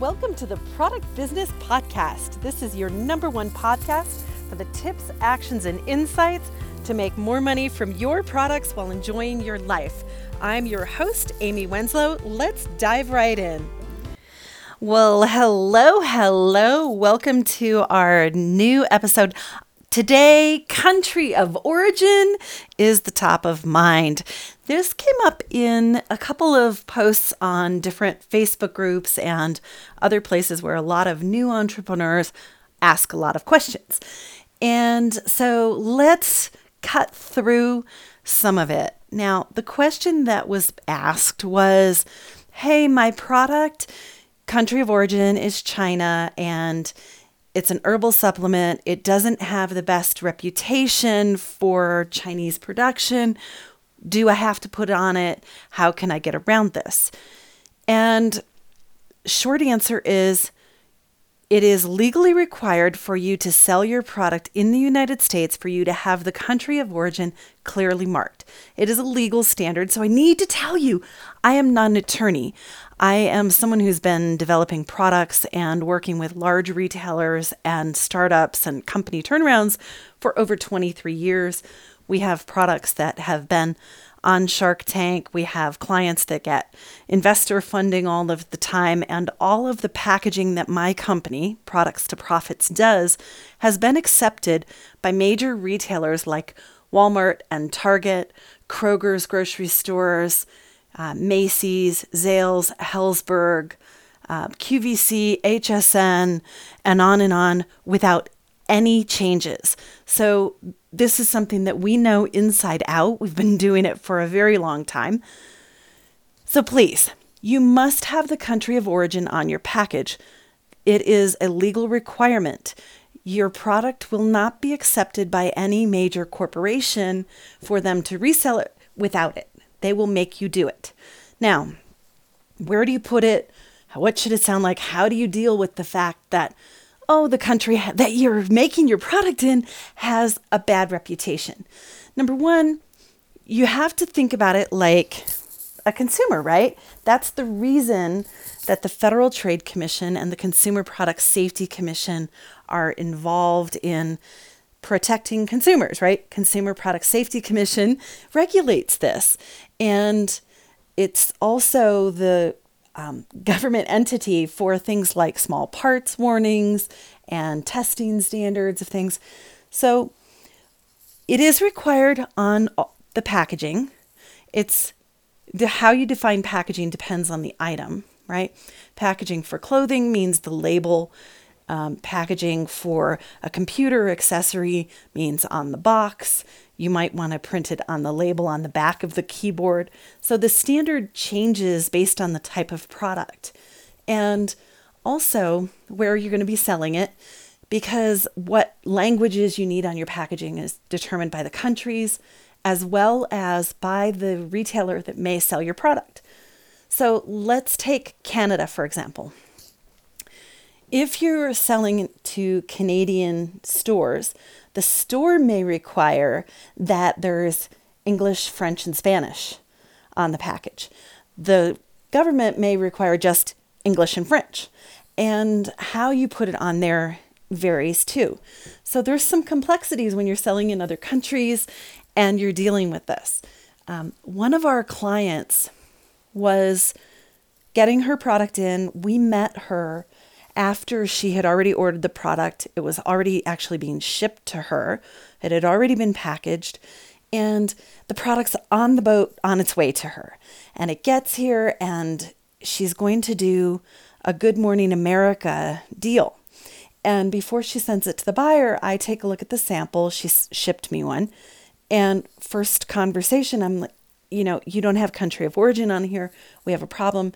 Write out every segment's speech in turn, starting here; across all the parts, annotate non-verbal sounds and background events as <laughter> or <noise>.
Welcome to the Product Business Podcast. This is your number one podcast for the tips, actions, and insights to make more money from your products while enjoying your life. I'm your host, Amy Wenslow. Let's dive right in. Well, hello, hello. Welcome to our new episode. Today, country of origin is the top of mind. This came up in a couple of posts on different Facebook groups and other places where a lot of new entrepreneurs ask a lot of questions. And so let's cut through some of it. Now, the question that was asked was Hey, my product, country of origin is China, and it's an herbal supplement. It doesn't have the best reputation for Chinese production. Do I have to put on it? How can I get around this? And short answer is it is legally required for you to sell your product in the United States for you to have the country of origin clearly marked. It is a legal standard. So I need to tell you, I am not an attorney. I am someone who's been developing products and working with large retailers and startups and company turnarounds for over 23 years. We have products that have been on Shark Tank. We have clients that get investor funding all of the time, and all of the packaging that my company, Products to Profits, does has been accepted by major retailers like Walmart and Target, Kroger's grocery stores, uh, Macy's, Zales, Helzberg, uh, QVC, HSN, and on and on without any changes. So, this is something that we know inside out. We've been doing it for a very long time. So, please, you must have the country of origin on your package. It is a legal requirement. Your product will not be accepted by any major corporation for them to resell it without it. They will make you do it. Now, where do you put it? What should it sound like? How do you deal with the fact that, oh, the country that you're making your product in has a bad reputation? Number one, you have to think about it like a consumer, right? That's the reason that the Federal Trade Commission and the Consumer Product Safety Commission are involved in protecting consumers, right? Consumer Product Safety Commission <laughs> regulates this. And it's also the um, <laughs> government entity for things like small parts warnings and testing standards of things. So it is required on the packaging. It's the, how you define packaging depends on the item, right? Packaging for clothing means the label um, packaging for a computer accessory means on the box. You might want to print it on the label on the back of the keyboard. So the standard changes based on the type of product and also where you're going to be selling it because what languages you need on your packaging is determined by the countries as well as by the retailer that may sell your product. So let's take Canada, for example if you're selling to Canadian stores, the store may require that there's English, French, and Spanish on the package. The government may require just English and French. And how you put it on there varies too. So there's some complexities when you're selling in other countries and you're dealing with this. Um, one of our clients was getting her product in. We met her after she had already ordered the product. It was already actually being shipped to her, it had already been packaged, and the product's on the boat on its way to her. And it gets here, and she's going to do a Good Morning America deal. And before she sends it to the buyer, I take a look at the sample. She shipped me one. And first conversation, I'm like, you know, you don't have country of origin on here. We have a problem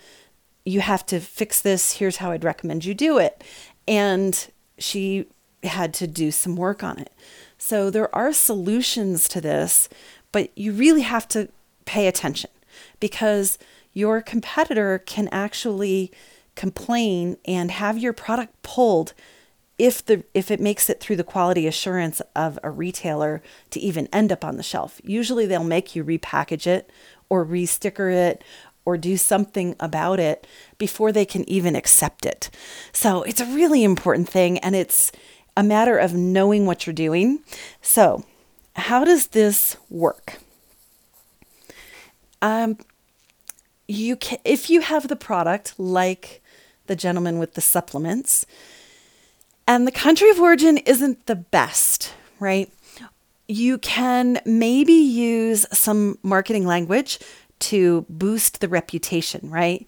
you have to fix this. Here's how I'd recommend you do it. And she had to do some work on it. So there are solutions to this, but you really have to pay attention because your competitor can actually complain and have your product pulled if the if it makes it through the quality assurance of a retailer to even end up on the shelf. Usually they'll make you repackage it or re-sticker it or do something about it before they can even accept it. So it's a really important thing and it's a matter of knowing what you're doing. So, how does this work? Um, you can, if you have the product like the gentleman with the supplements, and the country of origin isn't the best, right? You can maybe use some marketing language to boost the reputation, right?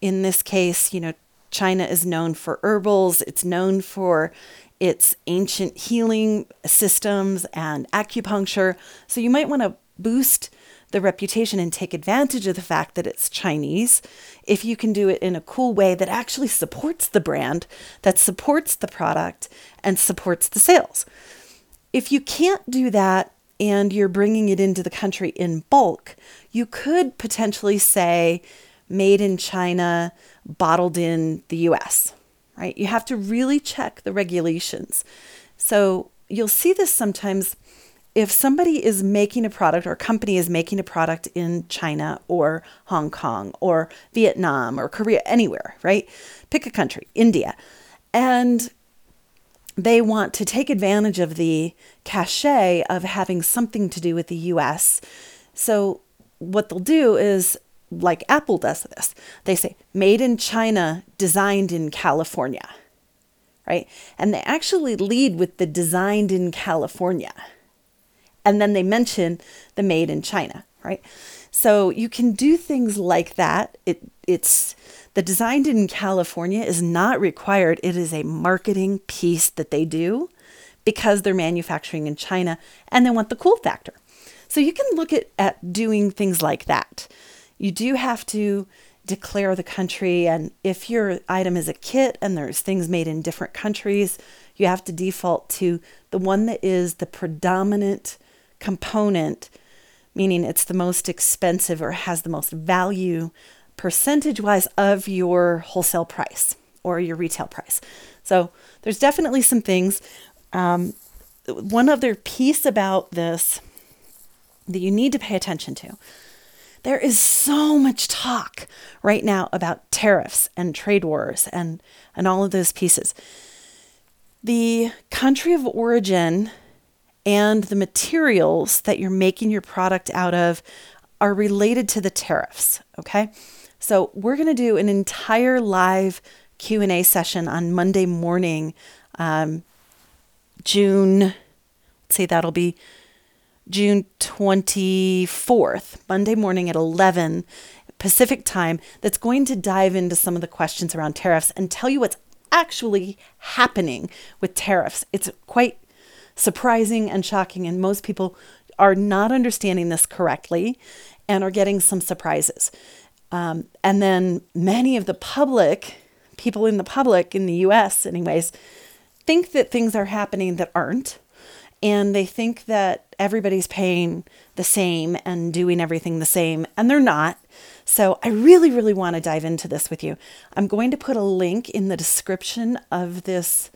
In this case, you know, China is known for herbals, it's known for its ancient healing systems and acupuncture. So you might want to boost the reputation and take advantage of the fact that it's Chinese if you can do it in a cool way that actually supports the brand, that supports the product, and supports the sales. If you can't do that and you're bringing it into the country in bulk, you could potentially say made in China, bottled in the US, right? You have to really check the regulations. So you'll see this sometimes if somebody is making a product or a company is making a product in China or Hong Kong or Vietnam or Korea, anywhere, right? Pick a country, India. And they want to take advantage of the cachet of having something to do with the US. So what they'll do is like Apple does this. They say made in China, designed in California. Right? And they actually lead with the designed in California. And then they mention the made in China, right? So you can do things like that. It it's the designed in California is not required. It is a marketing piece that they do because they're manufacturing in China and they want the cool factor. So you can look at, at doing things like that. You do have to declare the country, and if your item is a kit and there's things made in different countries, you have to default to the one that is the predominant component, meaning it's the most expensive or has the most value percentage wise of your wholesale price or your retail price. So there's definitely some things. Um, one other piece about this that you need to pay attention to. There is so much talk right now about tariffs and trade wars and, and all of those pieces. The country of origin and the materials that you're making your product out of are related to the tariffs, okay? So, we're going to do an entire live Q&A session on Monday morning, um, June, let's say that'll be June 24th, Monday morning at 11 Pacific time, that's going to dive into some of the questions around tariffs and tell you what's actually happening with tariffs. It's quite surprising and shocking, and most people are not understanding this correctly and are getting some surprises. Um, and then many of the public, people in the public in the US, anyways, think that things are happening that aren't and they think that everybody's paying the same and doing everything the same, and they're not. So, I really, really want to dive into this with you. I'm going to put a link in the description of this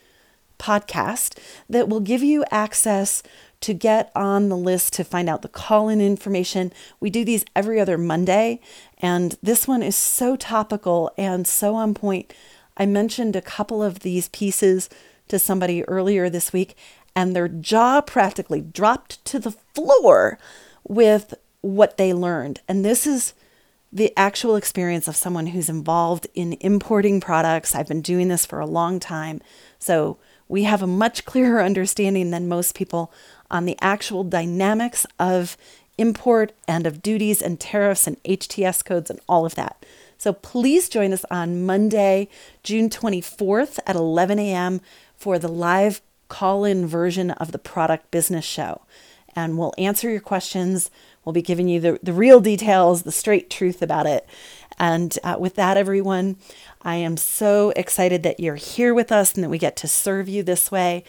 podcast that will give you access to get on the list to find out the call in information. We do these every other Monday, and this one is so topical and so on point. I mentioned a couple of these pieces to somebody earlier this week, and their jaw practically dropped to the floor with what they learned. And this is the actual experience of someone who's involved in importing products. I've been doing this for a long time. So we have a much clearer understanding than most people on the actual dynamics of import and of duties and tariffs and HTS codes and all of that. So please join us on Monday, June 24th at 11 a.m. for the live call in version of the product business show. And we'll answer your questions. We'll be giving you the, the real details, the straight truth about it. And uh, with that, everyone, I am so excited that you're here with us and that we get to serve you this way.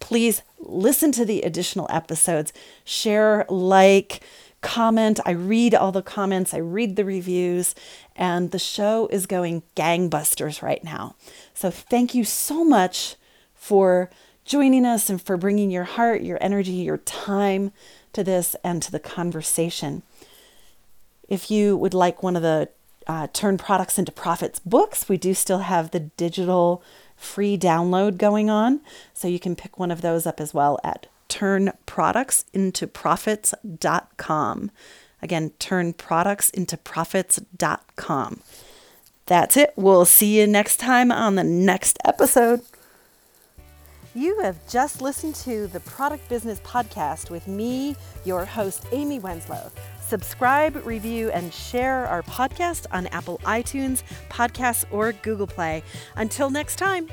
Please listen to the additional episodes, share, like, comment. I read all the comments, I read the reviews, and the show is going gangbusters right now. So thank you so much for joining us and for bringing your heart, your energy, your time to this and to the conversation. If you would like one of the uh, Turn Products into Profits books. We do still have the digital free download going on. So you can pick one of those up as well at turnproductsintoprofits.com. Again, turnproductsintoprofits.com. That's it. We'll see you next time on the next episode. You have just listened to the Product Business Podcast with me, your host, Amy Wenslow. Subscribe, review, and share our podcast on Apple iTunes, Podcasts, or Google Play. Until next time,